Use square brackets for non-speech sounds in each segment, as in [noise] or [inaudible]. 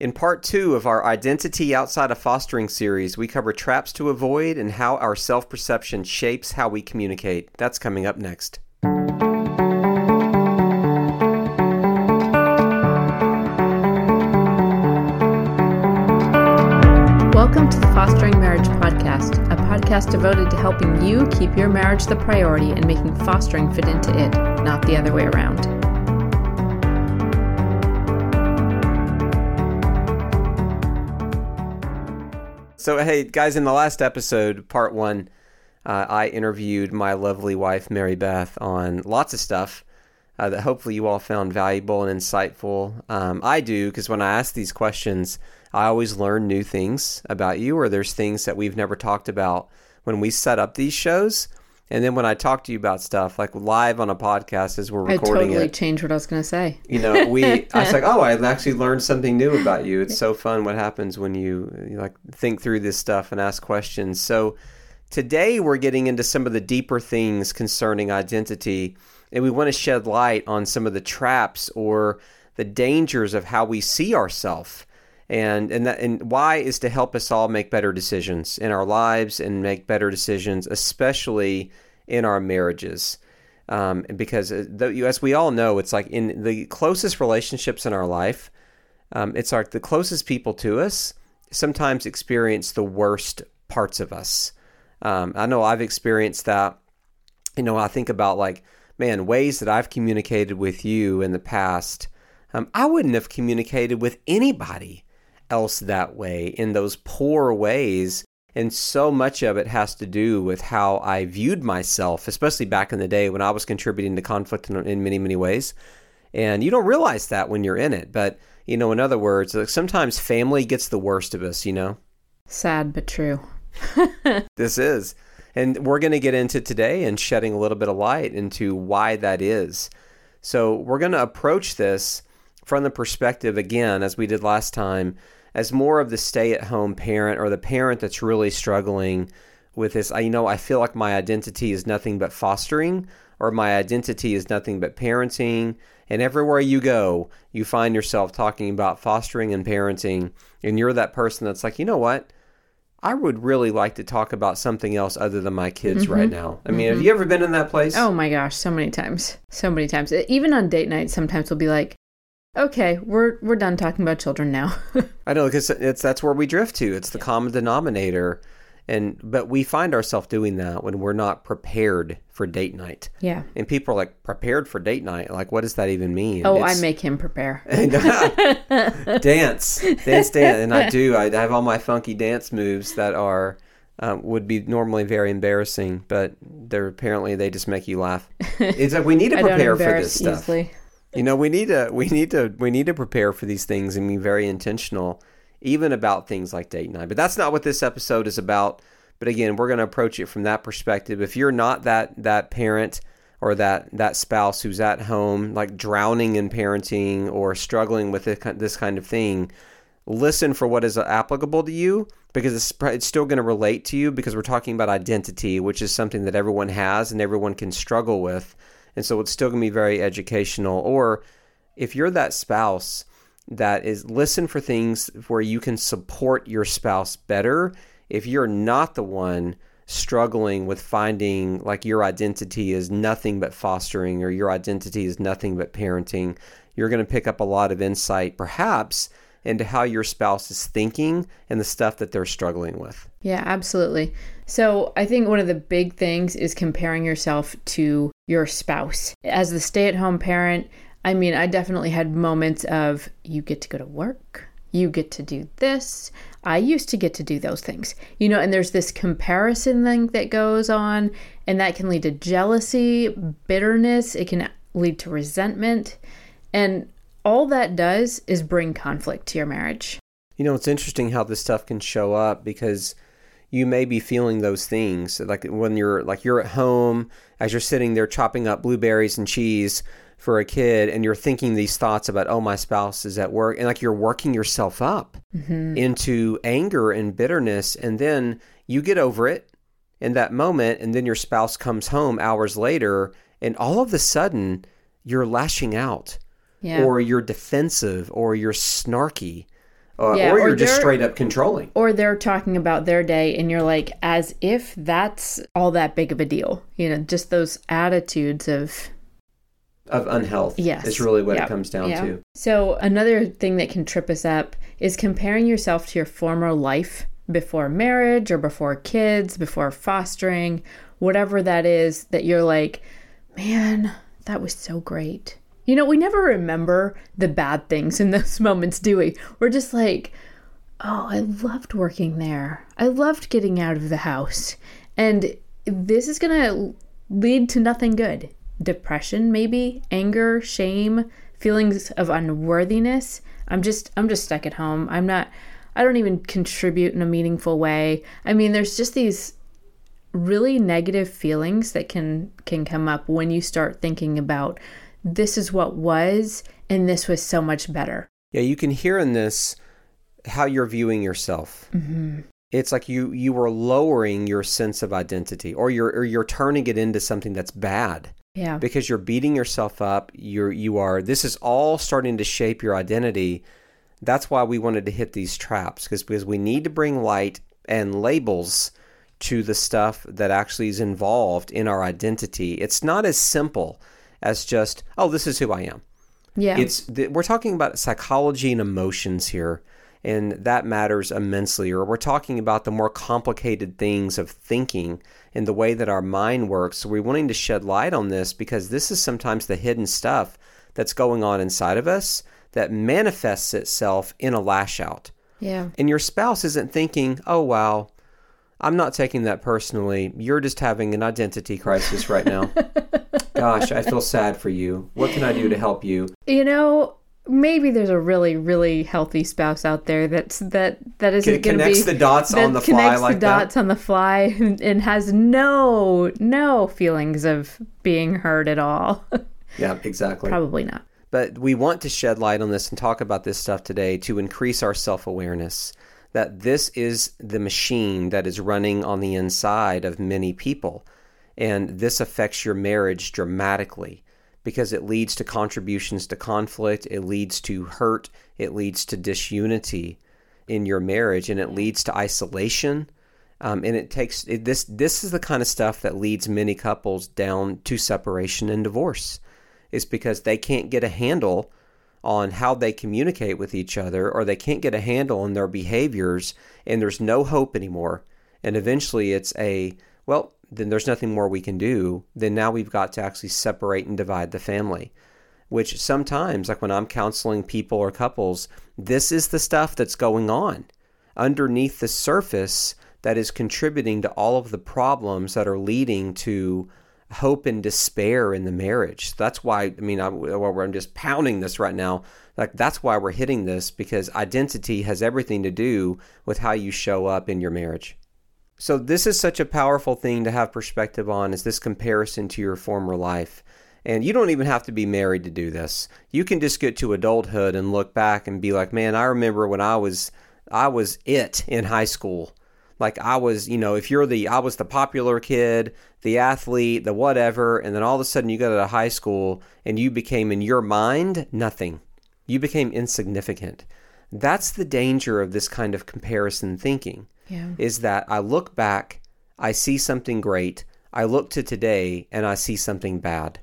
In part two of our Identity Outside of Fostering series, we cover traps to avoid and how our self perception shapes how we communicate. That's coming up next. Welcome to the Fostering Marriage Podcast, a podcast devoted to helping you keep your marriage the priority and making fostering fit into it, not the other way around. So, hey, guys, in the last episode, part one, uh, I interviewed my lovely wife, Mary Beth, on lots of stuff uh, that hopefully you all found valuable and insightful. Um, I do, because when I ask these questions, I always learn new things about you, or there's things that we've never talked about when we set up these shows. And then when I talk to you about stuff like live on a podcast as we're I recording totally it, changed what I was going to say. you know, we I [laughs] was like, oh, I actually learned something new about you. It's so fun what happens when you, you like think through this stuff and ask questions. So today we're getting into some of the deeper things concerning identity, and we want to shed light on some of the traps or the dangers of how we see ourselves. And and that and why is to help us all make better decisions in our lives and make better decisions, especially in our marriages um, because uh, the, as we all know, it's like in the closest relationships in our life, um, it's like the closest people to us sometimes experience the worst parts of us. Um, I know I've experienced that. You know, I think about like, man, ways that I've communicated with you in the past. Um, I wouldn't have communicated with anybody else that way in those poor ways and so much of it has to do with how I viewed myself, especially back in the day when I was contributing to conflict in, in many, many ways. And you don't realize that when you're in it. But, you know, in other words, like sometimes family gets the worst of us, you know? Sad but true. [laughs] This is. And we're going to get into today and shedding a little bit of light into why that is. So we're going to approach this from the perspective, again, as we did last time, as more of the stay at home parent or the parent that's really struggling with this. I, you know, I feel like my identity is nothing but fostering or my identity is nothing but parenting. And everywhere you go, you find yourself talking about fostering and parenting. And you're that person that's like, you know what? I would really like to talk about something else other than my kids mm-hmm. right now. I mean, have mm-hmm. you ever been in that place? Oh my gosh, so many times. So many times. Even on date night, sometimes we'll be like, okay, we're, we're done talking about children now. [laughs] I know because it's that's where we drift to. It's the common denominator, and but we find ourselves doing that when we're not prepared for date night. yeah. And people are like prepared for date night. Like, what does that even mean? Oh, It's- I make him prepare. [laughs] [laughs] dance, dance, dance, and I do. I have all my funky dance moves that are um, would be normally very embarrassing, but they're apparently they just make you laugh. It's like we need to prepare for this stuff. easily. You know, we need to we need to we need to prepare for these things and be very intentional, even about things like date night. But that's not what this episode is about. But again, we're going to approach it from that perspective. If you're not that that parent or that that spouse who's at home, like drowning in parenting or struggling with this kind- of thing, listen for what is applicable to you because it's, it's still going to relate to you because we're talking about identity, which is something that everyone has and everyone can struggle with. And so it's still going to be very educational. Or if you're that spouse that is listen for things where you can support your spouse better, if you're not the one struggling with finding like your identity is nothing but fostering or your identity is nothing but parenting, you're going to pick up a lot of insight perhaps into how your spouse is thinking and the stuff that they're struggling with. Yeah, absolutely. So I think one of the big things is comparing yourself to your spouse. As the stay at home parent, I mean, I definitely had moments of you get to go to work, you get to do this. I used to get to do those things, you know, and there's this comparison thing that goes on, and that can lead to jealousy, bitterness, it can lead to resentment. And all that does is bring conflict to your marriage. You know, it's interesting how this stuff can show up because you may be feeling those things like when you're like you're at home as you're sitting there chopping up blueberries and cheese for a kid and you're thinking these thoughts about oh my spouse is at work and like you're working yourself up mm-hmm. into anger and bitterness and then you get over it in that moment and then your spouse comes home hours later and all of a sudden you're lashing out Yeah. or you're defensive or you're snarky Uh, Yeah, or or you're just straight up controlling. Or they're talking about their day, and you're like, as if that's all that big of a deal. You know, just those attitudes of Of unhealth. Yes. Is really what Yep. it comes down Yeah. to. So, another thing that can trip us up is comparing yourself to your former life before marriage or before kids, before fostering, whatever that is, that you're like, man, that was so great. You know, we never remember the bad things in [laughs] those moments, do we? We're just like, oh, I loved working there. I loved getting out of the house. And this is going to lead to nothing good. Depression, maybe, anger, shame, feelings of unworthiness. I'm just I'm just stuck at home. I'm not I don't even contribute in a meaningful way. I mean, there's just these really negative feelings that can can come up when you start thinking about this is what was and this was so much better. Yeah, you can hear in this how you're viewing yourself. Mm-hmm. It's like you you are lowering your sense of identity, or you're or you're turning it into something that's bad Yeah. because you're beating yourself up. You're you are. This is all starting to shape your identity. That's why we wanted to hit these traps because because we need to bring light and labels to the stuff that actually is involved in our identity. It's not as simple as just oh this is who I am. Yeah. It's we're talking about psychology and emotions here, and that matters immensely. Or we're talking about the more complicated things of thinking and the way that our mind works. So we're wanting to shed light on this because this is sometimes the hidden stuff that's going on inside of us that manifests itself in a lash out. yeah. And your spouse isn't thinking, "Oh wow, I'm not taking that personally. You're just having an identity crisis right now." [laughs] Gosh, I feel sad for you. What can I do to help you? You know, maybe there's a really, really healthy spouse out there that's that that isn't going to be connects the dots on the fly connects like the dots on the fly and, and has no no feelings of being hurt at all. [laughs] Yeah, exactly. Probably not. But we want to shed light on this and talk about this stuff today to increase our self awareness that this is the machine that is running on the inside of many people. And this affects your marriage dramatically because it leads to contributions to conflict, it leads to hurt, it leads to disunity in your marriage, and it leads to isolation. Um, and it takes it, this. This is the kind of stuff that leads many couples down to separation and divorce is because they can't get a handle on how they communicate with each other or they can't get a handle on their behaviors and there's no hope anymore. And eventually it's a, well, then there's nothing more we can do. Then now we've got to actually separate and divide the family. Which sometimes, like when I'm counseling people or couples, this is the stuff that's going on underneath the surface that is contributing to all of the problems that are leading to hope and despair in the marriage. That's why, I mean, I, well, I'm just pounding this right now. Like, that's why we're hitting this because identity has everything to do with how you show up in your marriage. So, this is such a powerful thing to have perspective on is this comparison to your former life. And you don't even have to be married to do this. You can just get to adulthood and look back and be like, man, I remember when I was I was it in high school. Like I was, you know, if you're the I was the popular kid, the athlete, the whatever, and then all of a sudden you go to high school and you became in your mind nothing. You became insignificant. That's the danger of this kind of comparison thinking. Yeah. Is that I look back, I see something great, I look to today and I see something bad.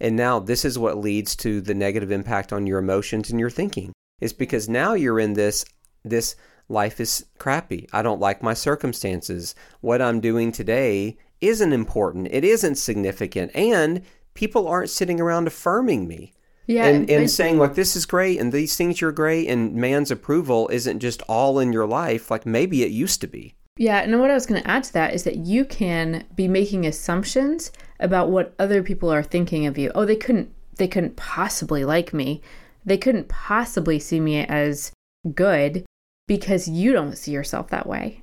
And now this is what leads to the negative impact on your emotions and your thinking. Is because now you're in this this life is crappy. I don't like my circumstances. What I'm doing today isn't important. It isn't significant. And people aren't sitting around affirming me Yeah. and, and saying like this is great and these things you're great and man's approval isn't just all in your life like maybe it used to be. Yeah, and what I was going to add to that is that you can be making assumptions about what other people are thinking of you. Oh, they couldn't they couldn't possibly like me. They couldn't possibly see me as good because you don't see yourself that way.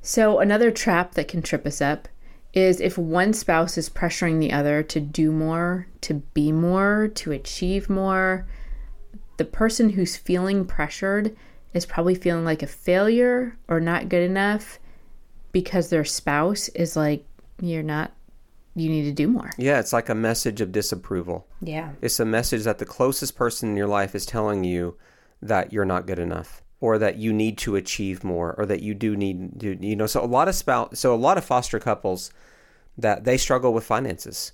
So, another trap that can trip us up is if one spouse is pressuring the other to do more, to be more, to achieve more, the person who's feeling pressured is probably feeling like a failure or not good enough because their spouse is like, you're not, you need to do more. Yeah, it's like a message of disapproval. Yeah. It's a message that the closest person in your life is telling you that you're not good enough. Or that you need to achieve more or that you do need to you know so a lot of spouse so a lot of foster couples that they struggle with finances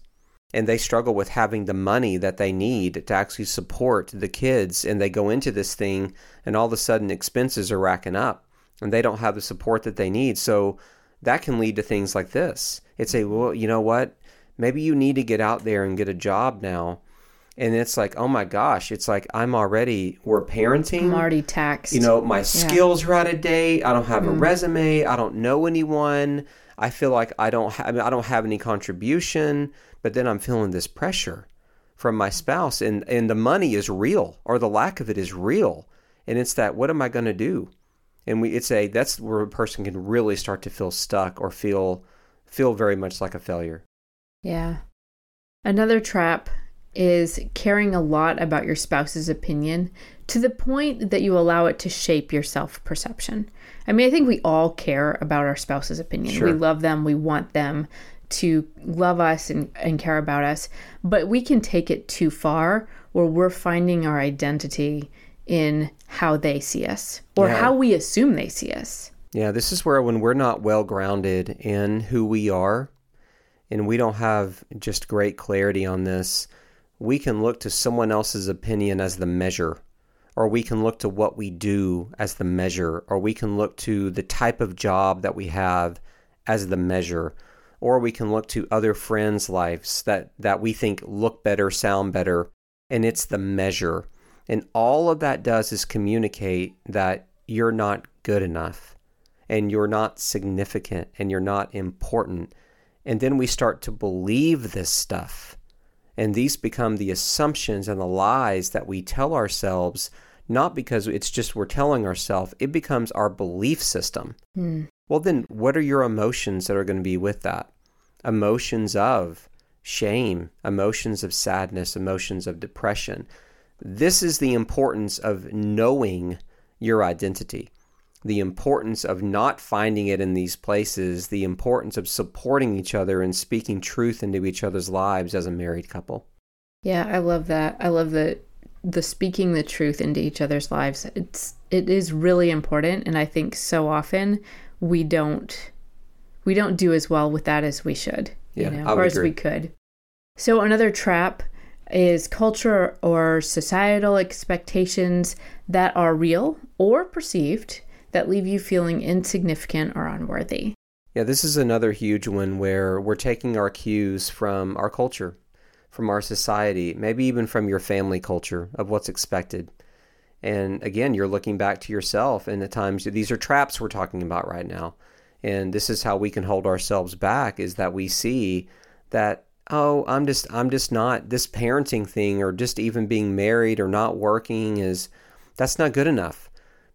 and they struggle with having the money that they need to actually support the kids and they go into this thing and all of a sudden expenses are racking up and they don't have the support that they need. So that can lead to things like this. It's a well you know what? Maybe you need to get out there and get a job now and it's like oh my gosh it's like i'm already we're parenting. I'm already taxed. you know my skills are out of date. I don't have a mm. resume. I don't know anyone. I feel like i don't have i don't have any contribution but then i'm feeling this pressure from my spouse and and the money is real or the lack of it is real. And it's that what am i going to do? And we it's a that's where a person can really start to feel stuck or feel feel very much like a failure. Yeah. Another trap is caring a lot about your spouse's opinion to the point that you allow it to shape your self perception. I mean, I think we all care about our spouse's opinion. Sure. We love them, we want them to love us and, and care about us, but we can take it too far where we're finding our identity in how they see us or Yeah. how we assume they see us. Yeah, this is where when we're not well grounded in who we are and we don't have just great clarity on this, we can look to someone else's opinion as the measure, or we can look to what we do as the measure, or we can look to the type of job that we have as the measure, or we can look to other friends' lives that, that we think look better, sound better, and it's the measure. And all of that does is communicate that you're not good enough and you're not significant and you're not important. And then we start to believe this stuff. And these become the assumptions and the lies that we tell ourselves, not because it's just we're telling ourselves, it becomes our belief system. Hmm. Well, then, what are your emotions that are going to be with that? Emotions of shame, emotions of sadness, emotions of depression. This is the importance of knowing your identity, the importance of not finding it in these places, the importance of supporting each other and speaking truth into each other's lives as a married couple. Yeah, I love that. I love the the speaking the truth into each other's lives. It's it is really important and I think so often we don't we don't do as well with that as we should, Yeah, you know, or as we could. So another trap is culture or societal expectations that are real or perceived that leave you feeling insignificant or unworthy. Yeah, this is another huge one where we're taking our cues from our culture, from our society, maybe even from your family culture of what's expected. And again, you're looking back to yourself, and at times these are traps we're talking about right now. And this is how we can hold ourselves back is that we see that oh, I'm just I'm just not this parenting thing or just even being married or not working is that's not good enough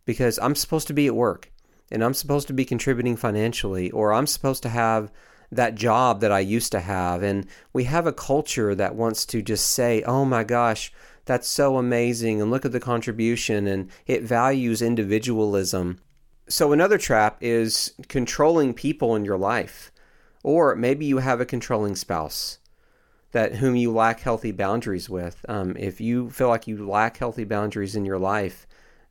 because I'm supposed to be at work and I'm supposed to be contributing financially, or I'm supposed to have that job that I used to have. And we have a culture that wants to just say, oh my gosh, that's so amazing, and look at the contribution, and it values individualism. So, another trap is controlling people in your life, or maybe you have a controlling spouse that whom you lack healthy boundaries with. Um, if you feel like you lack healthy boundaries in your life,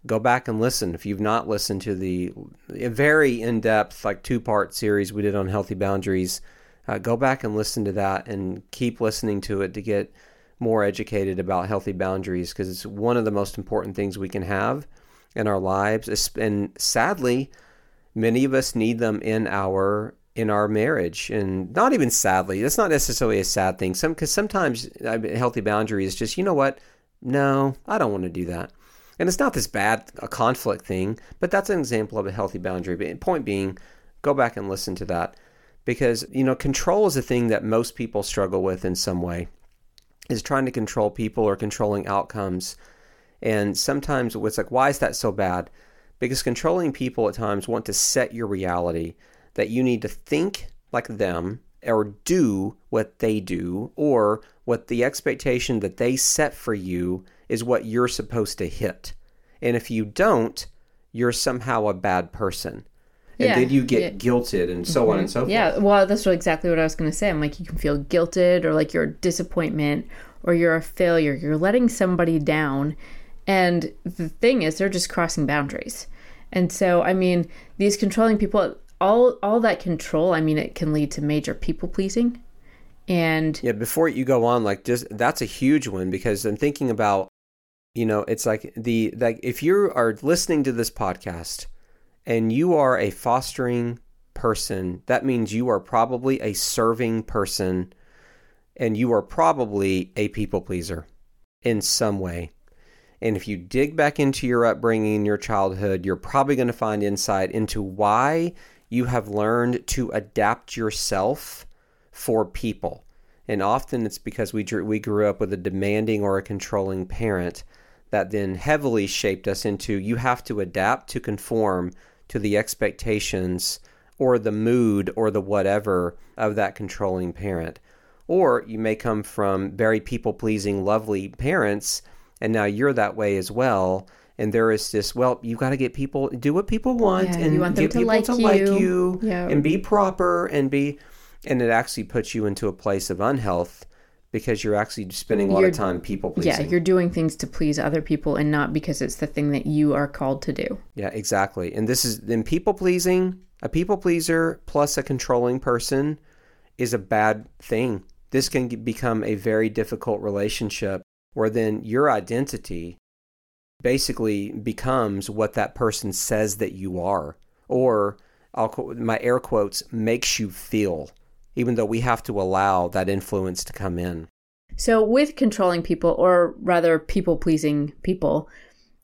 go back and listen. If you've not listened to the very in depth, like two part series we did on healthy boundaries, uh, go back and listen to that and keep listening to it to get more educated about healthy boundaries because it's one of the most important things we can have in our lives. And sadly, many of us need them in our in our marriage and not even sadly that's not necessarily a sad thing some because sometimes uh, healthy boundary is just you know what no i don't want to do that and it's not this bad a conflict thing but that's an example of a healthy boundary. Point being go back and listen to that. Because you know control is a thing that most people struggle with in some way is trying to control people or controlling outcomes. And sometimes it's like why is that so bad? Because controlling people at times want to set your reality that you need to think like them or do what they do or what the expectation that they set for you is what you're supposed to hit. And if you don't, you're somehow a bad person. And Yeah, then you get yeah. Mm-hmm. guilted and so on and so forth. Yeah, well, that's exactly what I was going to say. I'm like, you can feel guilted or like you're a disappointment or you're a failure. You're letting somebody down. And the thing is, they're just crossing boundaries. And so, I mean, these controlling people, all all that control, I mean, it can lead to major people pleasing. And yeah, before you go on, like just that's a huge one because I'm thinking about, you know, it's like the like if you are listening to this podcast and you are a fostering person, that means you are probably a serving person and you are probably a people pleaser in some way. And if you dig back into your upbringing, your childhood, you're probably going to find insight into why you have learned to adapt yourself for people. And often it's because we we grew up with a demanding or a controlling parent that then heavily shaped us into you have to adapt to conform to the expectations or the mood or the whatever of that controlling parent. Or you may come from very people pleasing, lovely parents, and now you're that way as well. And there is this, well, you've got to get people, do what people want, Yeah, and you want them get people like to like you. you, Yeah. and be proper, and be, and it actually puts you into a place of unhealth because you're actually spending a lot You're- of time people pleasing. yeah, you're doing things to please other people and not because it's the thing that you are called to do. Yeah, exactly. And this is then people pleasing, a people pleaser plus a controlling person is a bad thing. This can become a very difficult relationship where then your identity basically becomes what that person says that you are or I'll my air quotes makes you feel even though we have to allow that influence to come in. So, with controlling people, or rather people pleasing people,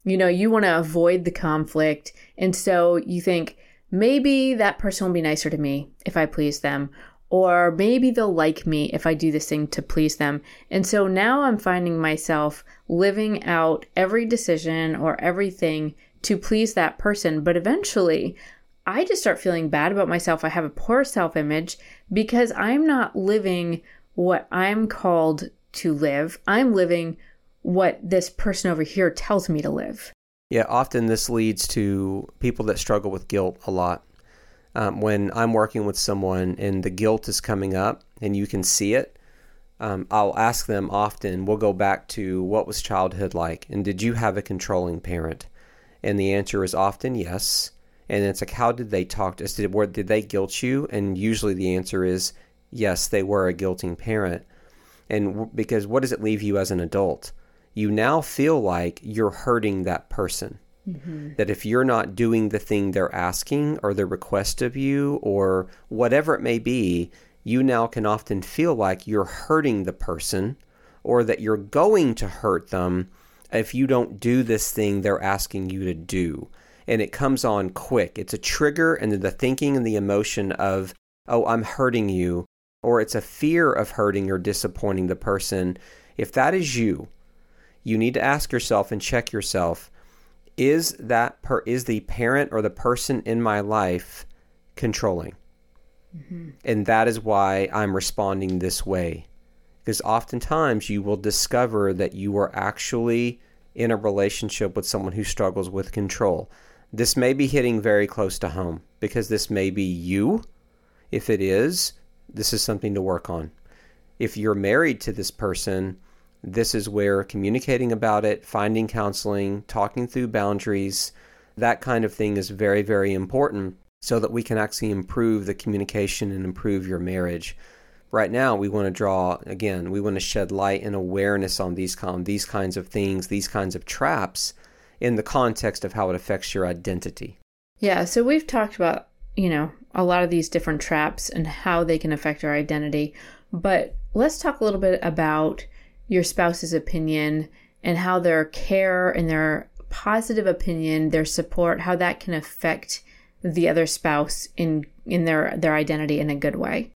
you know, you want to avoid the conflict. And so you think maybe that person will be nicer to me if I please them, or maybe they'll like me if I do this thing to please them. And so now I'm finding myself living out every decision or everything to please that person. But eventually, I just start feeling bad about myself. I have a poor self image because I'm not living what I'm called to live. I'm living what this person over here tells me to live. Yeah, often this leads to people that struggle with guilt a lot. Um, when I'm working with someone and the guilt is coming up and you can see it, um, I'll ask them often, we'll go back to what was childhood like? And did you have a controlling parent? And the answer is often yes. And it's like, how did they talk to us? Did, were, did they guilt you? And usually the answer is yes, they were a guilting parent. And w- because what does it leave you as an adult? You now feel like you're hurting that person. Mm-hmm. That if you're not doing the thing they're asking or the request of you or whatever it may be, you now can often feel like you're hurting the person or that you're going to hurt them if you don't do this thing they're asking you to do. And it comes on quick. It's a trigger and then the thinking and the emotion of, oh, I'm hurting you, or it's a fear of hurting or disappointing the person. If that is you, you need to ask yourself and check yourself is that per is the parent or the person in my life controlling mm-hmm. and that is why i'm responding this way because oftentimes you will discover that you are actually in a relationship with someone who struggles with control this may be hitting very close to home because this may be you if it is this is something to work on if you're married to this person this is where communicating about it, finding counseling, talking through boundaries, that kind of thing is very, very important so that we can actually improve the communication and improve your marriage. Right now, we want to draw again, we want to shed light and awareness on these con- these kinds of things, these kinds of traps in the context of how it affects your identity. Yeah, so we've talked about, you know, a lot of these different traps and how they can affect our identity. But let's talk a little bit about your spouse's opinion and how their care and their positive opinion, their support, how that can affect the other spouse in in their their identity in a good way.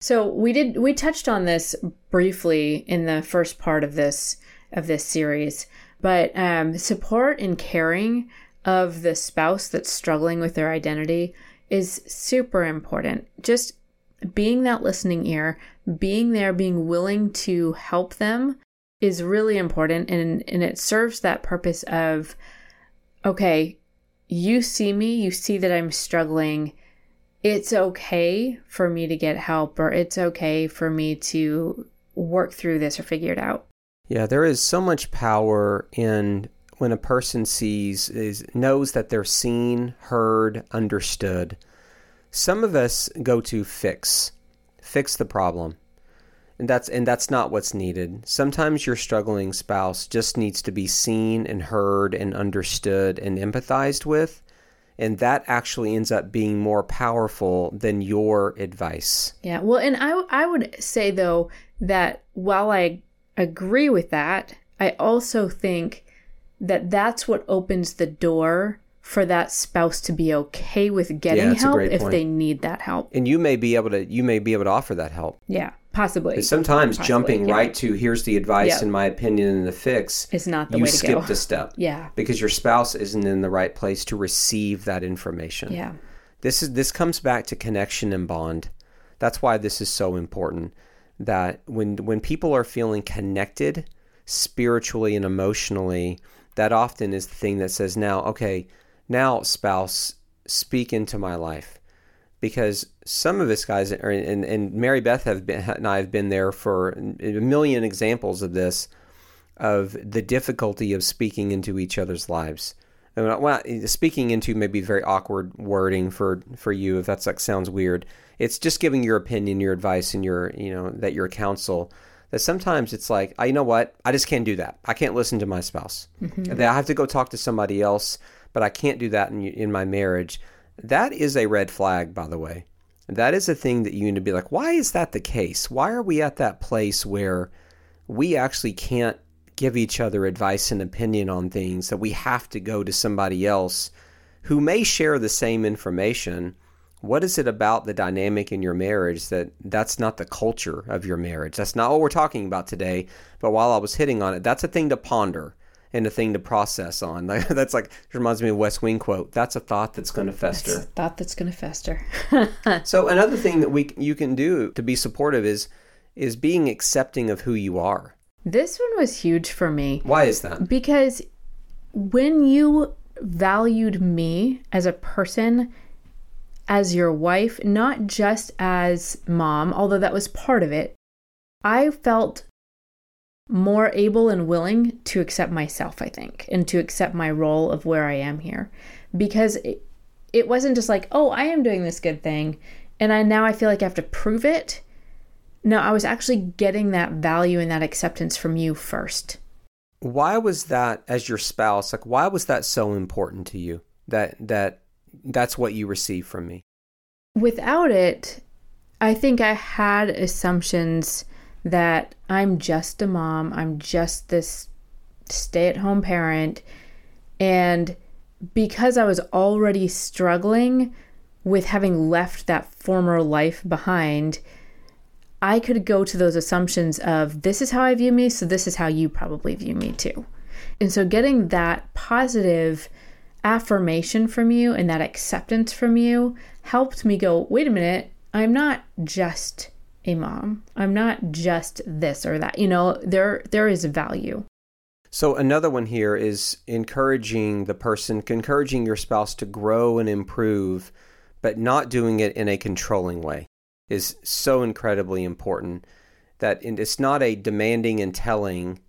So we did we touched on this briefly in the first part of this of this series, but um, support and caring of the spouse that's struggling with their identity is super important. Just being that listening ear, being there, being willing to help them is really important and and it serves that purpose of okay, you see me, you see that I'm struggling. It's okay for me to get help or it's okay for me to work through this or figure it out. Yeah, there is so much power in when a person sees is knows that they're seen, heard, understood. Some of us go to fix, fix the problem. And that's and that's not what's needed. Sometimes your struggling spouse just needs to be seen and heard and understood and empathized with, and that actually ends up being more powerful than your advice. Yeah. Well, and I I would say though that while I agree with that, I also think that that's what opens the door for that spouse to be okay with getting a help if point. they need that help. And you may be able to you may be able to offer that help. Yeah, possibly. Sometimes Possibly, jumping yeah. right to here's the advice Yeah. in my opinion and the fix is not the you way to skipped go. a step. [laughs] Yeah. Because your spouse isn't in the right place to receive that information. Yeah. This is this comes back to connection and bond. That's why this is so important. That when when people are feeling connected spiritually and emotionally, that often is the thing that says, now, okay, now spouse, speak into my life. Because some of us guys, are, and, and Mary Beth have been, and I have been there for a million examples of this, of the difficulty of speaking into each other's lives. And well, speaking into maybe very awkward wording for for you if that's like sounds weird. It's just giving your opinion, your advice, and your you know that your counsel. That sometimes it's like, I you know what, I just can't do that. I can't listen to my spouse. Mm-hmm. That I have to go talk to somebody else, but I can't do that in in my marriage. That is a red flag, by the way. That is a thing that you need to be like, why is that the case? Why are we at that place where we actually can't give each other advice and opinion on things that we have to go to somebody else who may share the same information. What is it about the dynamic in your marriage that that's not the culture of your marriage? That's not what we're talking about today but while i was hitting on it that's a thing to ponder and a thing to process on. [laughs] That's like it reminds me of west wing quote that's a thought that's going to fester. a thought that's going to fester. [laughs] so another thing that we you can do to be supportive is is being accepting of who you are this one was huge for me why is that because when you valued me as a person, as your wife, not just as mom, although that was part of it, I felt more able and willing to accept myself, I think, and to accept my role of where I am here. Because it, it wasn't just like, oh, I am doing this good thing, and I now I feel like I have to prove it. No, I was actually getting that value and that acceptance from you first. why was that as your spouse like why was that so important to you that that that's what you received from me without it, I think I had assumptions that I'm just a mom, I'm just this stay at home parent. And because I was already struggling with having left that former life behind, I could go to those assumptions of this is how I view me, so this is how you probably view me too. And so getting that positive affirmation from you and that acceptance from you helped me go, wait a minute, I'm not just a mom. I'm not just this or that. You know, there there is value. so another one here is encouraging the person encouraging your spouse to grow and improve but not doing it in a controlling way is so incredibly important that it's not a demanding and telling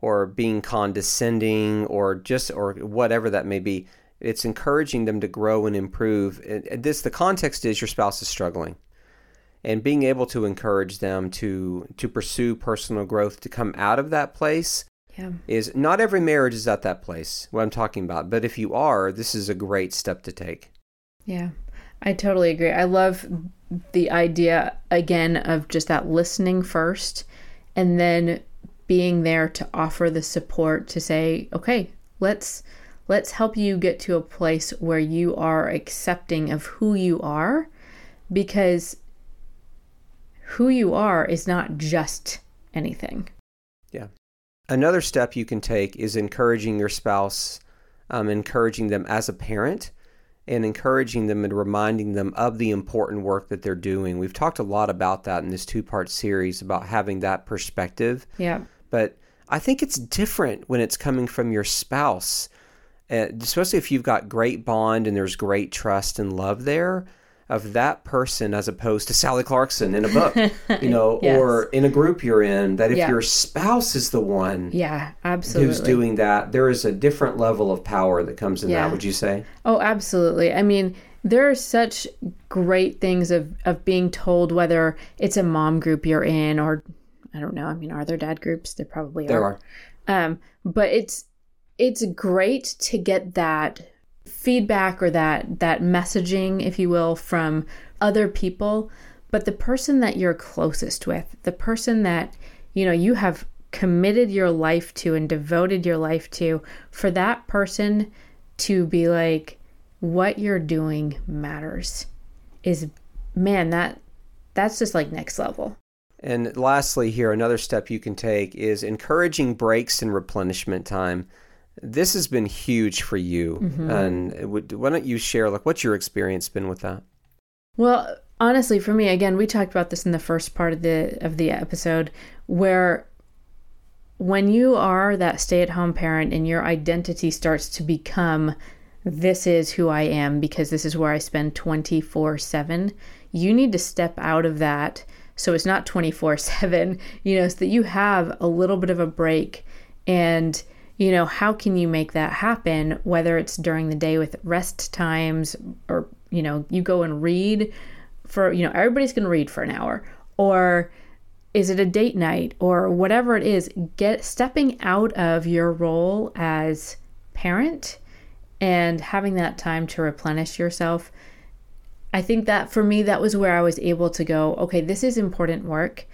or being condescending or just or whatever that may be it's encouraging them to grow and improve And- this the context is your spouse is struggling and being able to encourage them to to pursue personal growth to come out of that place Yeah. is not every marriage is at that place what i'm talking about but if you are this is a great step to take Yeah. I totally agree. I love the idea again of just that listening first and then being there to offer the support to say, "Okay, let's let's help you get to a place where you are accepting of who you are because who you are is not just anything." Yeah. Another step you can take is encouraging your spouse, um, encouraging them as a parent, and encouraging them and reminding them of the important work that they're doing. We've talked a lot about that in this two part series about having that perspective, Yeah. but I think it's different when it's coming from your spouse, uh, especially if you've got great bond and there's great trust and love there. Of that person as opposed to Sally Clarkson in a book, [laughs] you know, Yes. or in a group you're in, that if Yeah. your spouse is the one Yeah, absolutely. who's doing that, there is a different level of power that comes in Yeah. that, would you say? Oh, absolutely. I mean, there are such great things of, of being told whether it's a mom group you're in or I don't know. I mean, are there dad groups? There probably There are. Um, but it's it's great to get that feedback or that that messaging, if you will, from other people. But the person that you're closest with, the person that you know you have committed your life to and devoted your life to, for that person to be like, what you're doing matters, is man that that's just like next level. And lastly, here, another step you can take is encouraging breaks and replenishment time. This has been huge for you. Mm-hmm. And would, why don't you share, like, what's your experience been with that? Well, honestly, for me, again, we talked about this in the first part of the of the episode, where when you are that stay-at-home parent and your identity starts to become this is who I am because this is where I spend 24/7, you need to step out of that so it's not 24/7, [laughs] you know, so that you have a little bit of a break and you know, how can you make that happen whether it's during the day with rest times or you know, you go and read for, you know, everybody's going to read for an hour. Or is it a date night? Or whatever it is get stepping out of your role as parent and having that time to replenish yourself i think that for me that was where i was able to go okay this is important work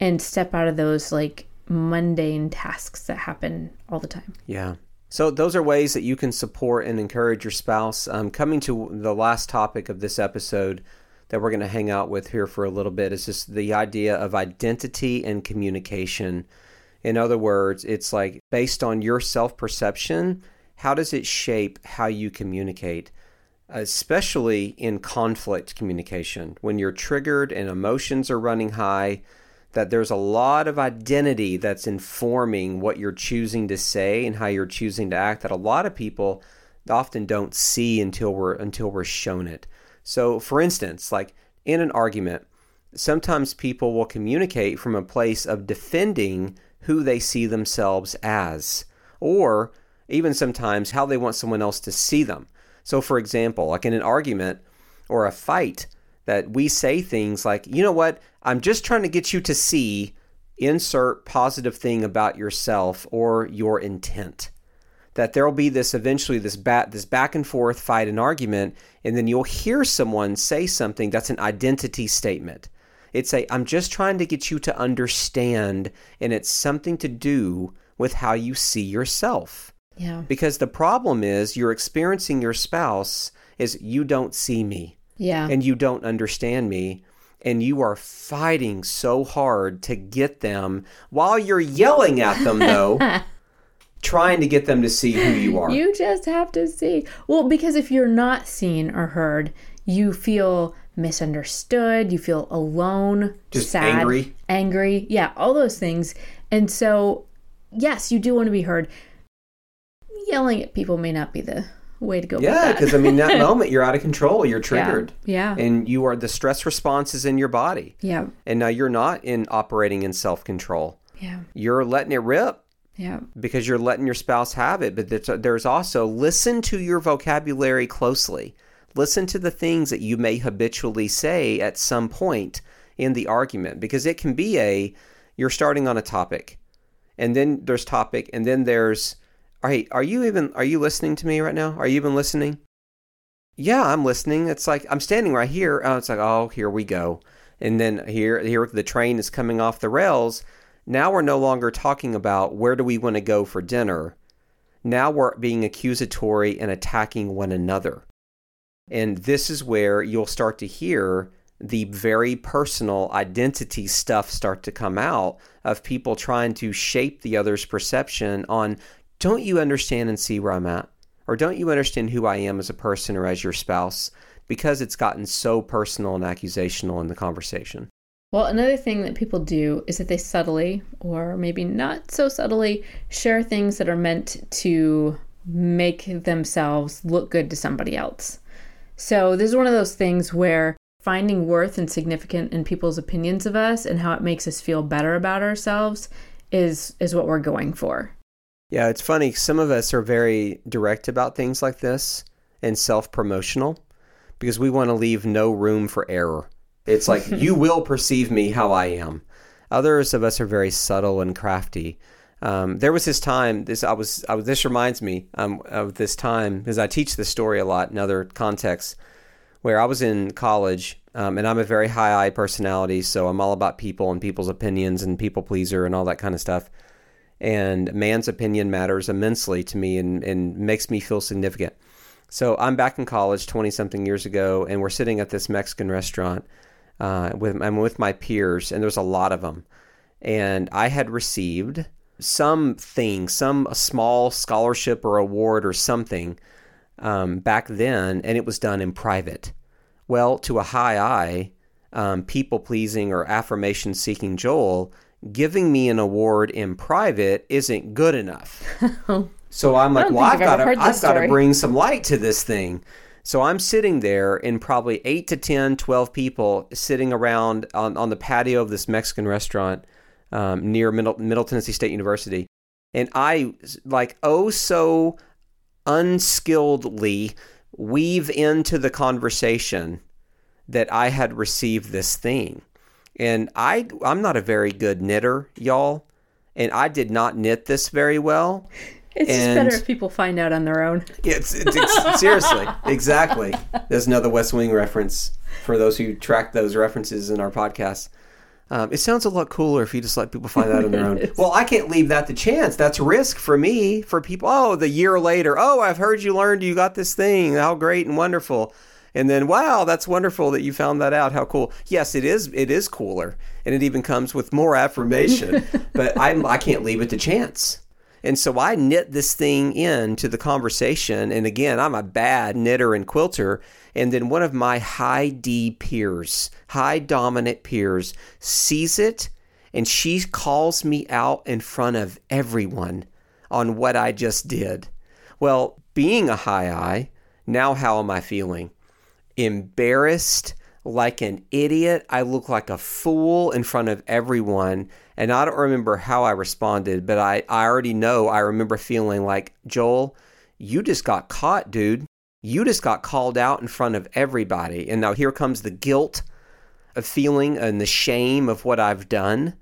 and step out of those like mundane tasks that happen all the time Yeah. So those are ways that you can support and encourage your spouse. Um, coming to the last topic of this episode that we're going to hang out with here for a little bit is just the idea of identity and communication. In other words, it's like based on your self perception, how does it shape how you communicate? Especially in conflict communication, when you're triggered and emotions are running high, that there's a lot of identity that's informing what you're choosing to say and how you're choosing to act that a lot of people often don't see until we're until we're shown it. So for instance, like in an argument, sometimes people will communicate from a place of defending who they see themselves as or even sometimes how they want someone else to see them. So for example, like in an argument or a fight, that we say things like, you know what, I'm just trying to get you to see, insert positive thing about yourself or your intent. That there'll be this eventually this bat this back and forth fight and argument, and then you'll hear someone say something that's an identity statement. It's a I'm just trying to get you to understand, and it's something to do with how you see yourself. yeah Because the problem is you're experiencing your spouse is you don't see me yeah and you don't understand me and you are fighting so hard to get them while you're yelling at them though [laughs] trying to get them to see who you are You just have to see. Well, because if you're not seen or heard, you feel misunderstood, you feel alone, Just sad, angry. angry. Yeah, all those things. And so, yes, you do want to be heard. Yelling at people may not be the way to go. yeah because i mean that [laughs] moment you're out of control you're triggered Yeah. and you are the stress response is in your body Yeah. and now you're not in operating in self-control Yeah. you're letting it rip Yeah. because you're letting your spouse have it. But there's also listen to your vocabulary closely. Listen to the things that you may habitually say at some point in the argument because it can be a you're starting on a topic and then there's topic and then there's all right are you even are you listening to me right now? Are you even listening? Yeah i'm listening. It's like i'm standing right here. Oh it's like oh here we go. And then here here the train is coming off the rails. Now we're no longer talking about where do we want to go for dinner. Now we're being accusatory and attacking one another. And this is where you'll start to hear the very personal identity stuff start to come out of people trying to shape the other's perception on don't you understand and see where I'm at? Or don't you understand who I am as a person or as your spouse? Because it's gotten so personal and accusational in the conversation. Well, another thing that people do is that they subtly, or maybe not so subtly, share things that are meant to make themselves look good to somebody else. So this is one of those things where finding worth and significance in people's opinions of us and how it makes us feel better about ourselves is is what we're going for. Yeah, it's funny. Some of us are very direct about things like this and self-promotional because we want to leave no room for error. It's like [laughs] you will perceive me how I am. Others of us are very subtle and crafty. Um, there was this time. This I was. I was this reminds me um, of this time because I teach this story a lot in other contexts, where I was in college, um, and I'm a very high I personality, so I'm all about people and people's opinions and people pleaser and all that kind of stuff. And man's opinion matters immensely to me and, and makes me feel significant. So I'm back in college 20 something years ago, and we're sitting at this Mexican restaurant uh, with I'm with my peers, and there's a lot of them. And I had received something, some small scholarship or award or something um, back then, and it was done in private. Well, to a high I, um, people pleasing or affirmation seeking Joel, giving me an award in private isn't good enough. [laughs] so I'm like, well, I've got to, I've got to bring some light to this thing. So I'm sitting there in probably 8 to 10, 12 people sitting around on, on the patio of this Mexican restaurant um, near Middle, Middle Tennessee State University. And I, like, oh, so unskilledly weave into the conversation that I had received this thing. And I, I'm not a very good knitter, y'all. And I did not knit this very well. It's and just better if people find out on their own. It's, it's, it's [laughs] seriously, exactly. There's another West Wing reference for those who track those references in our podcast. Um, it sounds a lot cooler if you just let people find out on their own. [laughs] well, I can't leave that to chance. That's risk for me, for people. Oh, the year later, oh, I've heard you learned you got this thing. How great and wonderful. And then, wow, that's wonderful that you found that out. How cool. Yes, it is. It is cooler. And it even comes with more affirmation. [laughs] but I'm, I can't leave it to chance. And so I knit this thing into the conversation. And again, I'm a bad knitter and quilter. And then one of my high D peers, high dominant peers, sees it and she calls me out in front of everyone on what I just did. Well, being a high I, now how am I feeling? Embarrassed, like an idiot. I look like a fool in front of everyone. And I don't remember how I responded, but I, I already know I remember feeling like, Joel, you just got caught, dude. You just got called out in front of everybody. And now here comes the guilt of feeling and the shame of what I've done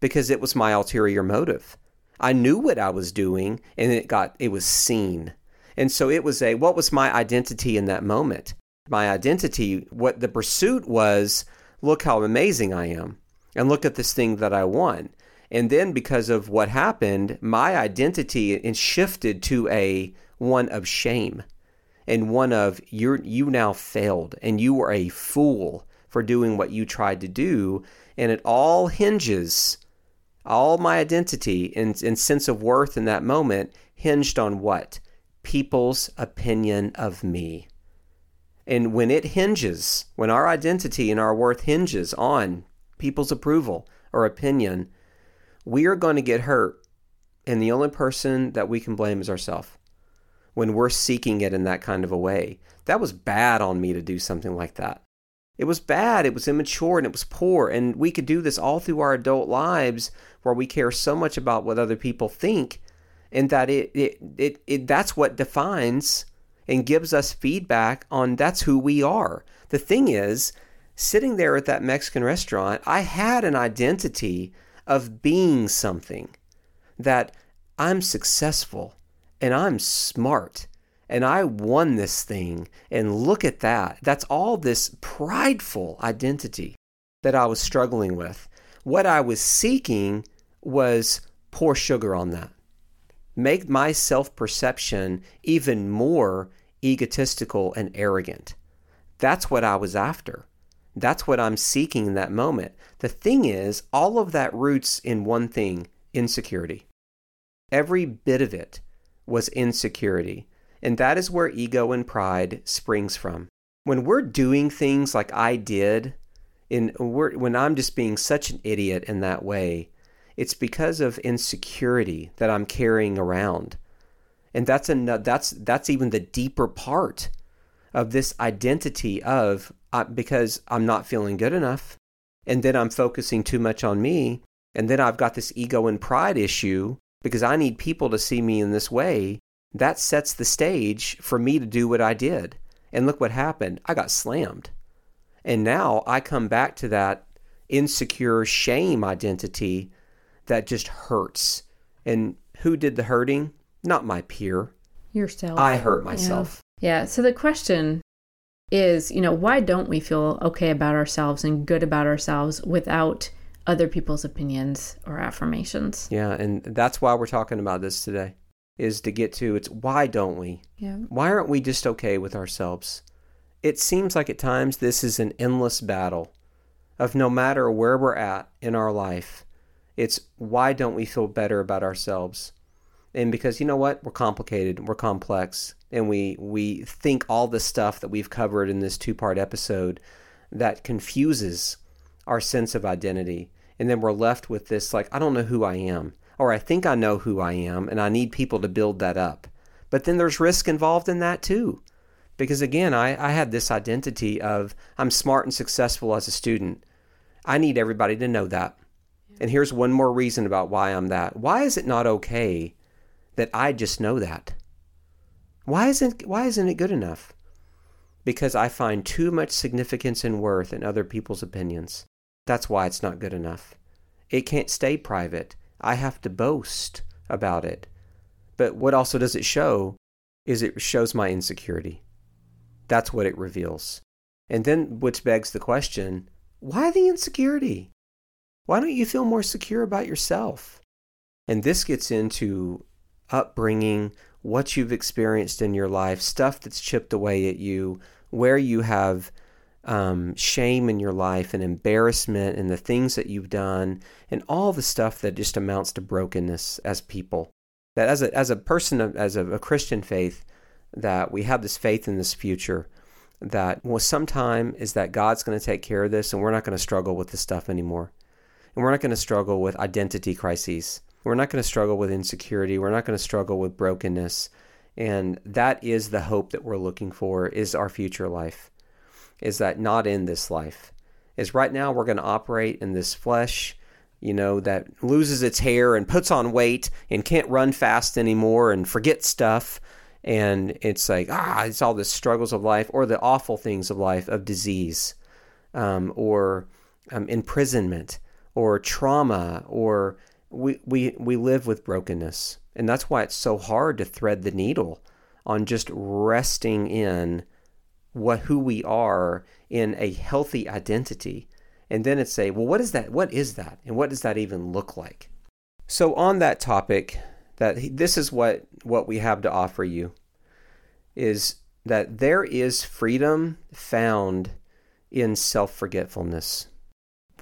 because it was my ulterior motive. I knew what I was doing and it got it was seen. And so it was a what was my identity in that moment? My identity, what the pursuit was, look how amazing I am and look at this thing that I won. And then because of what happened, my identity shifted to a one of shame and one of you you now failed and you were a fool for doing what you tried to do. And it all hinges all my identity and, and sense of worth in that moment hinged on what? People's opinion of me and when it hinges when our identity and our worth hinges on people's approval or opinion, we are going to get hurt. And the only person that we can blame is ourselves when we're seeking it in that kind of a way. That was bad on me to do something like that. It was bad, it was immature, and it was poor. And we could do this all through our adult lives where we care so much about what other people think and that it, it, it, it that's what defines and gives us feedback on that's who we are. The thing is, sitting there at that Mexican restaurant, I had an identity of being something that I'm successful and I'm smart and I won this thing. And look at that. That's all this prideful identity that I was struggling with. What I was seeking was pour sugar on that. Make my self perception even more egotistical and arrogant. That's what I was after. That's what I'm seeking in that moment. The thing is, all of that roots in one thing insecurity. Every bit of it was insecurity. And that is where ego and pride springs from. When we're doing things like I did, in when I'm just being such an idiot in that way, it's because of insecurity that I'm carrying around. And that's a, that's that's even the deeper part of this identity of uh, because I'm not feeling good enough. And then I'm focusing too much on me. And then I've got this ego and pride issue because I need people to see me in this way. That sets the stage for me to do what I did. And look what happened. I got slammed. And now I come back to that insecure shame identity that just hurts. And who did the hurting? Not my peer. Yourself. I hurt myself. Yeah. yeah. So the question is, you know, why don't we feel okay about ourselves and good about ourselves without other people's opinions or affirmations? Yeah, and that's why we're talking about this today. Is to get to it's why don't we? Yeah. Why aren't we just okay with ourselves? It seems like at times this is an endless battle of no matter where we're at in our life, it's why don't we feel better about ourselves? And because you know what? We're complicated, we're complex, and we we think all the stuff that we've covered in this two-part episode that confuses our sense of identity. And then we're left with this like I don't know who I am or I think I know who I am and I need people to build that up. But then there's risk involved in that too. Because again, I, I had this identity of I'm smart and successful as a student. I need everybody to know that. And here's one more reason about why I'm that. Why is it not okay that I just know that? Why isn't why isn't it good enough? Because I find too much significance and worth in other people's opinions. That's why it's not good enough. It can't stay private. I have to boast about it. But what also does it show is it shows my insecurity. That's what it reveals. And then, which begs the question why the insecurity? Why don't you feel more secure about yourself? And this gets into upbringing, what you've experienced in your life, stuff that's chipped away at you, where you have um, shame in your life and embarrassment and the things that you've done, and all the stuff that just amounts to brokenness as people. That as a, as a person, as a, a Christian faith, that we have this faith in this future that well sometime is that God's going to take care of this and we're not going to struggle with this stuff anymore. And we're not going to struggle with identity crises. We're not going to struggle with insecurity. We're not going to struggle with brokenness. And that is the hope that we're looking for is our future life. Is that not in this life? Is right now we're going to operate in this flesh, you know, that loses its hair and puts on weight and can't run fast anymore and forget stuff and it's like ah it's all the struggles of life or the awful things of life of disease um, or um, imprisonment or trauma or we, we we live with brokenness and that's why it's so hard to thread the needle on just resting in what who we are in a healthy identity and then it's say well what is that what is that and what does that even look like so on that topic that this is what what we have to offer you is that there is freedom found in self-forgetfulness.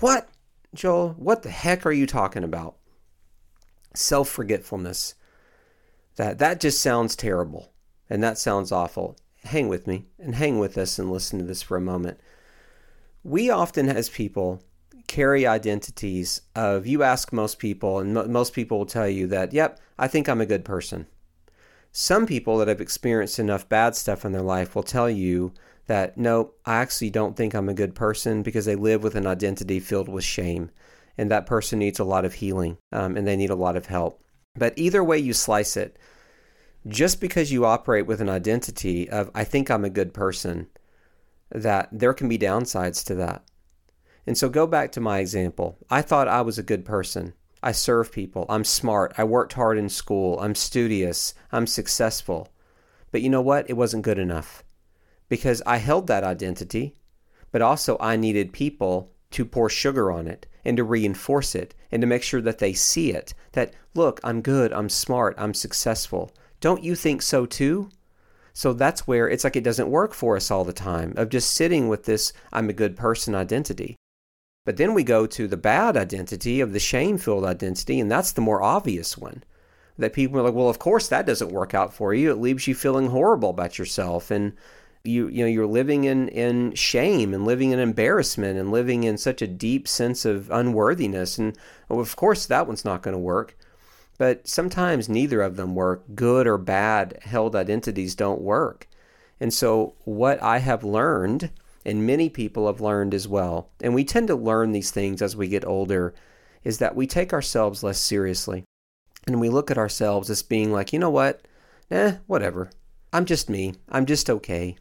What, Joel? What the heck are you talking about? Self-forgetfulness. That that just sounds terrible and that sounds awful. Hang with me and hang with us and listen to this for a moment. We often as people carry identities of you ask most people and mo- most people will tell you that yep i think i'm a good person some people that have experienced enough bad stuff in their life will tell you that no i actually don't think i'm a good person because they live with an identity filled with shame and that person needs a lot of healing um, and they need a lot of help but either way you slice it just because you operate with an identity of i think i'm a good person that there can be downsides to that and so go back to my example. I thought I was a good person. I serve people. I'm smart. I worked hard in school. I'm studious. I'm successful. But you know what? It wasn't good enough because I held that identity, but also I needed people to pour sugar on it and to reinforce it and to make sure that they see it that, look, I'm good. I'm smart. I'm successful. Don't you think so too? So that's where it's like it doesn't work for us all the time of just sitting with this I'm a good person identity. But then we go to the bad identity of the shame filled identity, and that's the more obvious one. That people are like, well, of course that doesn't work out for you. It leaves you feeling horrible about yourself. And you you know you're living in in shame and living in embarrassment and living in such a deep sense of unworthiness and well, of course that one's not going to work but sometimes neither of them work good or bad held identities don't work And so, what I have learned, and many people have learned as well, and we tend to learn these things as we get older, is that we take ourselves less seriously. And we look at ourselves as being like, you know what? Eh, whatever. I'm just me. I'm just okay.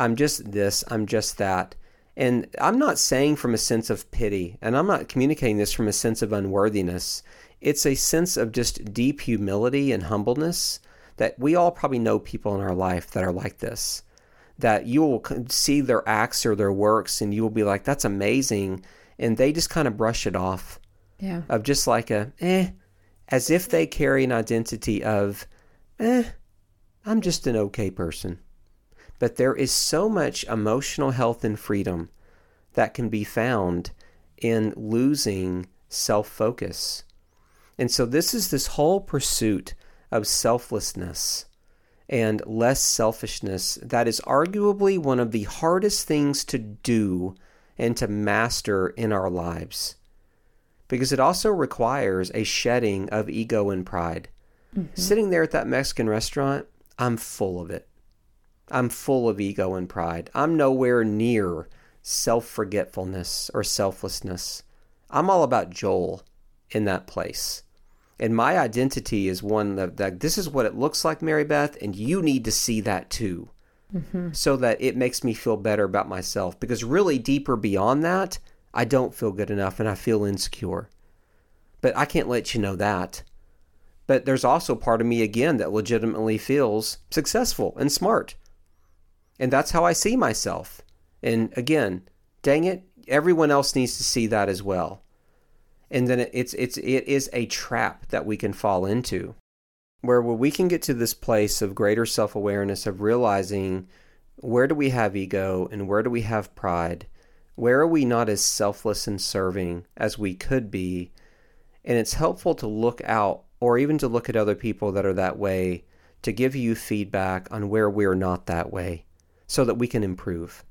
I'm just this. I'm just that. And I'm not saying from a sense of pity, and I'm not communicating this from a sense of unworthiness. It's a sense of just deep humility and humbleness that we all probably know people in our life that are like this. That you will see their acts or their works and you will be like, that's amazing. And they just kind of brush it off. Yeah. Of just like a, eh, as if they carry an identity of, eh, I'm just an okay person. But there is so much emotional health and freedom that can be found in losing self focus. And so, this is this whole pursuit of selflessness and less selfishness that is arguably one of the hardest things to do and to master in our lives. Because it also requires a shedding of ego and pride. Mm-hmm. Sitting there at that Mexican restaurant, I'm full of it. I'm full of ego and pride. I'm nowhere near self forgetfulness or selflessness. I'm all about Joel in that place. And my identity is one that, that this is what it looks like, Mary Beth, and you need to see that too. Mm-hmm. So that it makes me feel better about myself. Because really, deeper beyond that, I don't feel good enough and I feel insecure. But I can't let you know that. But there's also part of me, again, that legitimately feels successful and smart. And that's how I see myself. And again, dang it, everyone else needs to see that as well. And then it's it's it is a trap that we can fall into where we can get to this place of greater self-awareness of realizing where do we have ego and where do we have pride? Where are we not as selfless and serving as we could be? And it's helpful to look out or even to look at other people that are that way to give you feedback on where we're not that way so that we can improve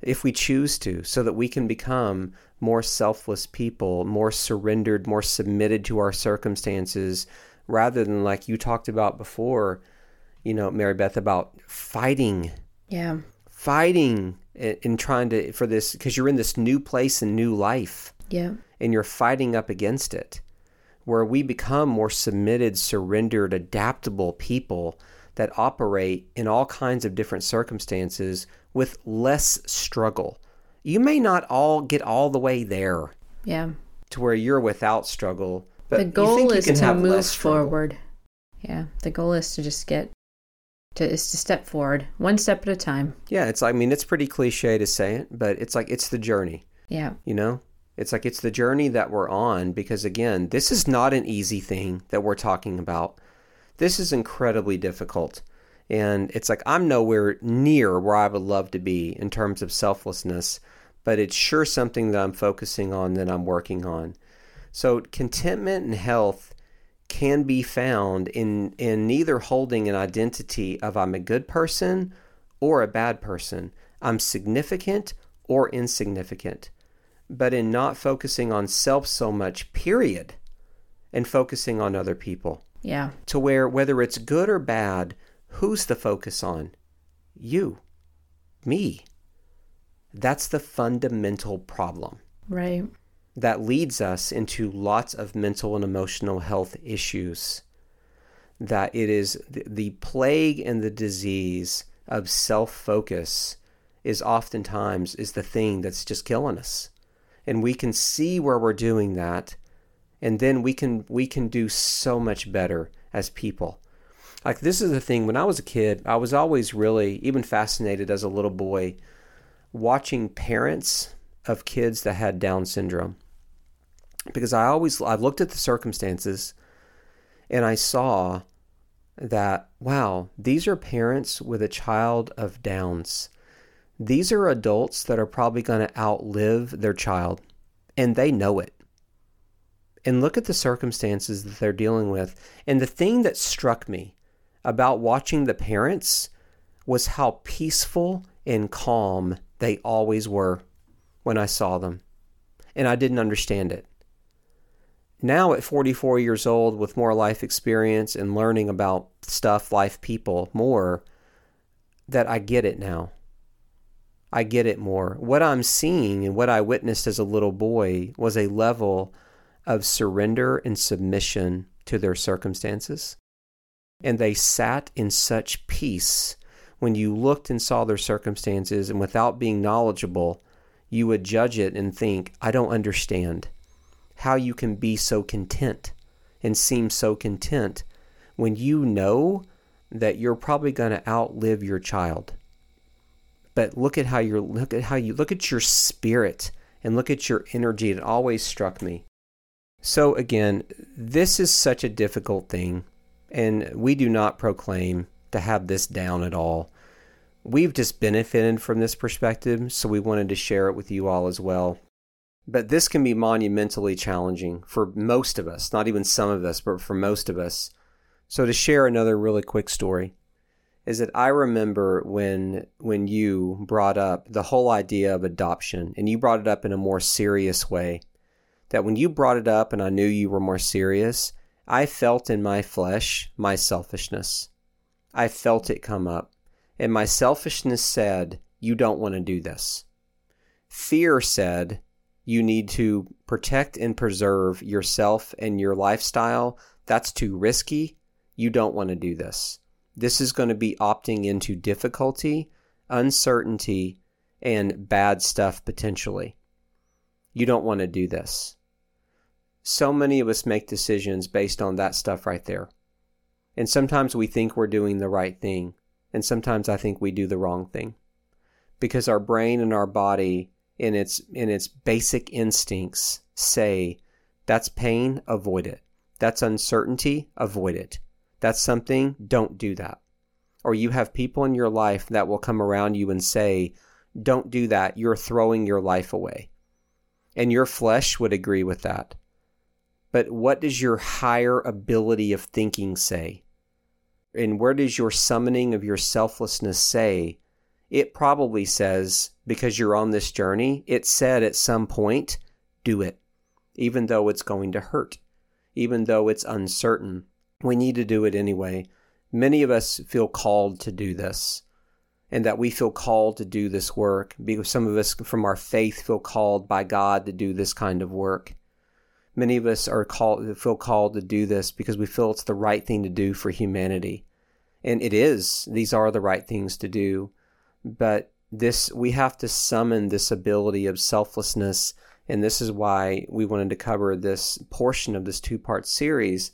if we choose to, so that we can become more selfless people, more surrendered, more submitted to our circumstances, rather than like you talked about before, you know, Mary Beth, about fighting. Yeah. Fighting and trying to, for this, because you're in this new place and new life. Yeah. And you're fighting up against it, where we become more submitted, surrendered, adaptable people that operate in all kinds of different circumstances with less struggle. You may not all get all the way there. Yeah. To where you're without struggle. But the goal is to move forward. Yeah. The goal is to just get to is to step forward one step at a time. Yeah, it's I mean it's pretty cliche to say it, but it's like it's the journey. Yeah. You know? It's like it's the journey that we're on because again, this is not an easy thing that we're talking about. This is incredibly difficult. And it's like I'm nowhere near where I would love to be in terms of selflessness, but it's sure something that I'm focusing on that I'm working on. So contentment and health can be found in in neither holding an identity of I'm a good person or a bad person. I'm significant or insignificant. But in not focusing on self so much, period, and focusing on other people. Yeah. To where whether it's good or bad, Who's the focus on? You. Me. That's the fundamental problem. Right. That leads us into lots of mental and emotional health issues. That it is the plague and the disease of self focus is oftentimes is the thing that's just killing us. And we can see where we're doing that and then we can we can do so much better as people like this is the thing when I was a kid, I was always really even fascinated as a little boy watching parents of kids that had down syndrome. Because I always I looked at the circumstances and I saw that wow, these are parents with a child of downs. These are adults that are probably going to outlive their child and they know it and look at the circumstances that they're dealing with. And the thing that struck me about watching the parents was how peaceful and calm they always were when I saw them. And I didn't understand it. Now, at 44 years old, with more life experience and learning about stuff, life, people more, that I get it now. I get it more. What I'm seeing and what I witnessed as a little boy was a level of surrender and submission to their circumstances. And they sat in such peace when you looked and saw their circumstances, and without being knowledgeable, you would judge it and think, I don't understand how you can be so content and seem so content when you know that you're probably going to outlive your child. But look at how you're look at how you look at your spirit and look at your energy. It always struck me. So again, this is such a difficult thing, and we do not proclaim to have this down at all. We've just benefited from this perspective, so we wanted to share it with you all as well. But this can be monumentally challenging for most of us, not even some of us, but for most of us. So to share another really quick story is that I remember when when you brought up the whole idea of adoption and you brought it up in a more serious way. That when you brought it up and I knew you were more serious, I felt in my flesh my selfishness. I felt it come up. And my selfishness said, You don't want to do this. Fear said, You need to protect and preserve yourself and your lifestyle. That's too risky. You don't want to do this. This is going to be opting into difficulty, uncertainty, and bad stuff potentially. You don't want to do this. So many of us make decisions based on that stuff right there. And sometimes we think we're doing the right thing, and sometimes I think we do the wrong thing. Because our brain and our body in its in its basic instincts say that's pain, avoid it. That's uncertainty, avoid it. That's something, don't do that. Or you have people in your life that will come around you and say, don't do that. You're throwing your life away. And your flesh would agree with that. But what does your higher ability of thinking say? And where does your summoning of your selflessness say? It probably says, because you're on this journey, it said at some point, do it, even though it's going to hurt, even though it's uncertain. We need to do it anyway. Many of us feel called to do this and that we feel called to do this work because some of us from our faith feel called by God to do this kind of work. Many of us are called feel called to do this because we feel it's the right thing to do for humanity. And it is. These are the right things to do. But this we have to summon this ability of selflessness and this is why we wanted to cover this portion of this two-part series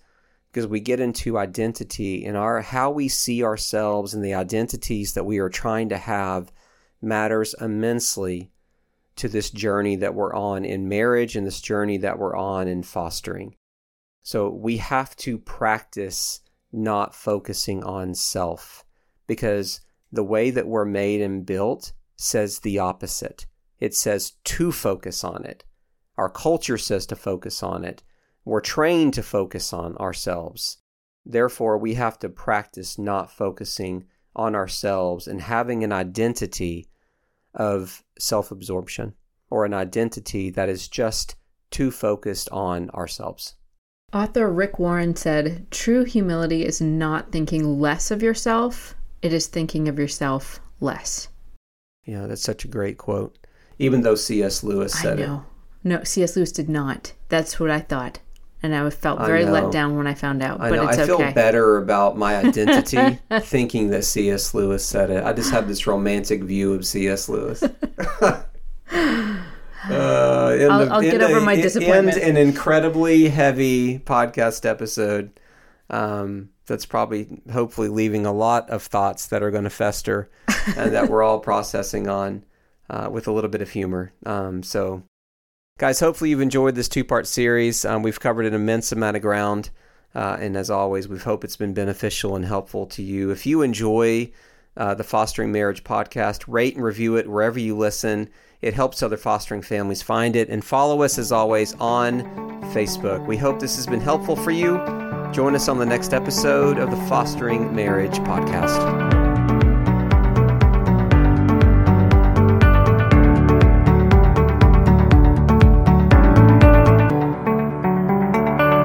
because we get into identity and our how we see ourselves and the identities that we are trying to have matters immensely to this journey that we're on in marriage and this journey that we're on in fostering. So we have to practice not focusing on self because the way that we're made and built says the opposite. It says to focus on it. Our culture says to focus on it. We're trained to focus on ourselves. Therefore, we have to practice not focusing on ourselves and having an identity of self absorption or an identity that is just too focused on ourselves. Author Rick Warren said True humility is not thinking less of yourself, it is thinking of yourself less. Yeah, that's such a great quote. Even though C.S. Lewis said it. No, C.S. Lewis did not. That's what I thought and I felt very let down when I found out. I know. I feel okay. better about my [laughs] identity thinking that C.S. Lewis said it. I just have this romantic view of C.S. Lewis. [laughs] uh, I'll, I'll get over my disappointment. an incredibly heavy podcast episode. Um, that's probably hopefully leaving a lot of thoughts that are going to fester and that we're all [laughs] processing on uh, with a little bit of humor. Um, so Guys, hopefully you've enjoyed this two part series. Um, we've covered an immense amount of ground. Uh, and as always, we hope it's been beneficial and helpful to you. If you enjoy uh, the Fostering Marriage podcast, rate and review it wherever you listen. It helps other fostering families find it. And follow us, as always, on Facebook. We hope this has been helpful for you. Join us on the next episode of the Fostering Marriage podcast.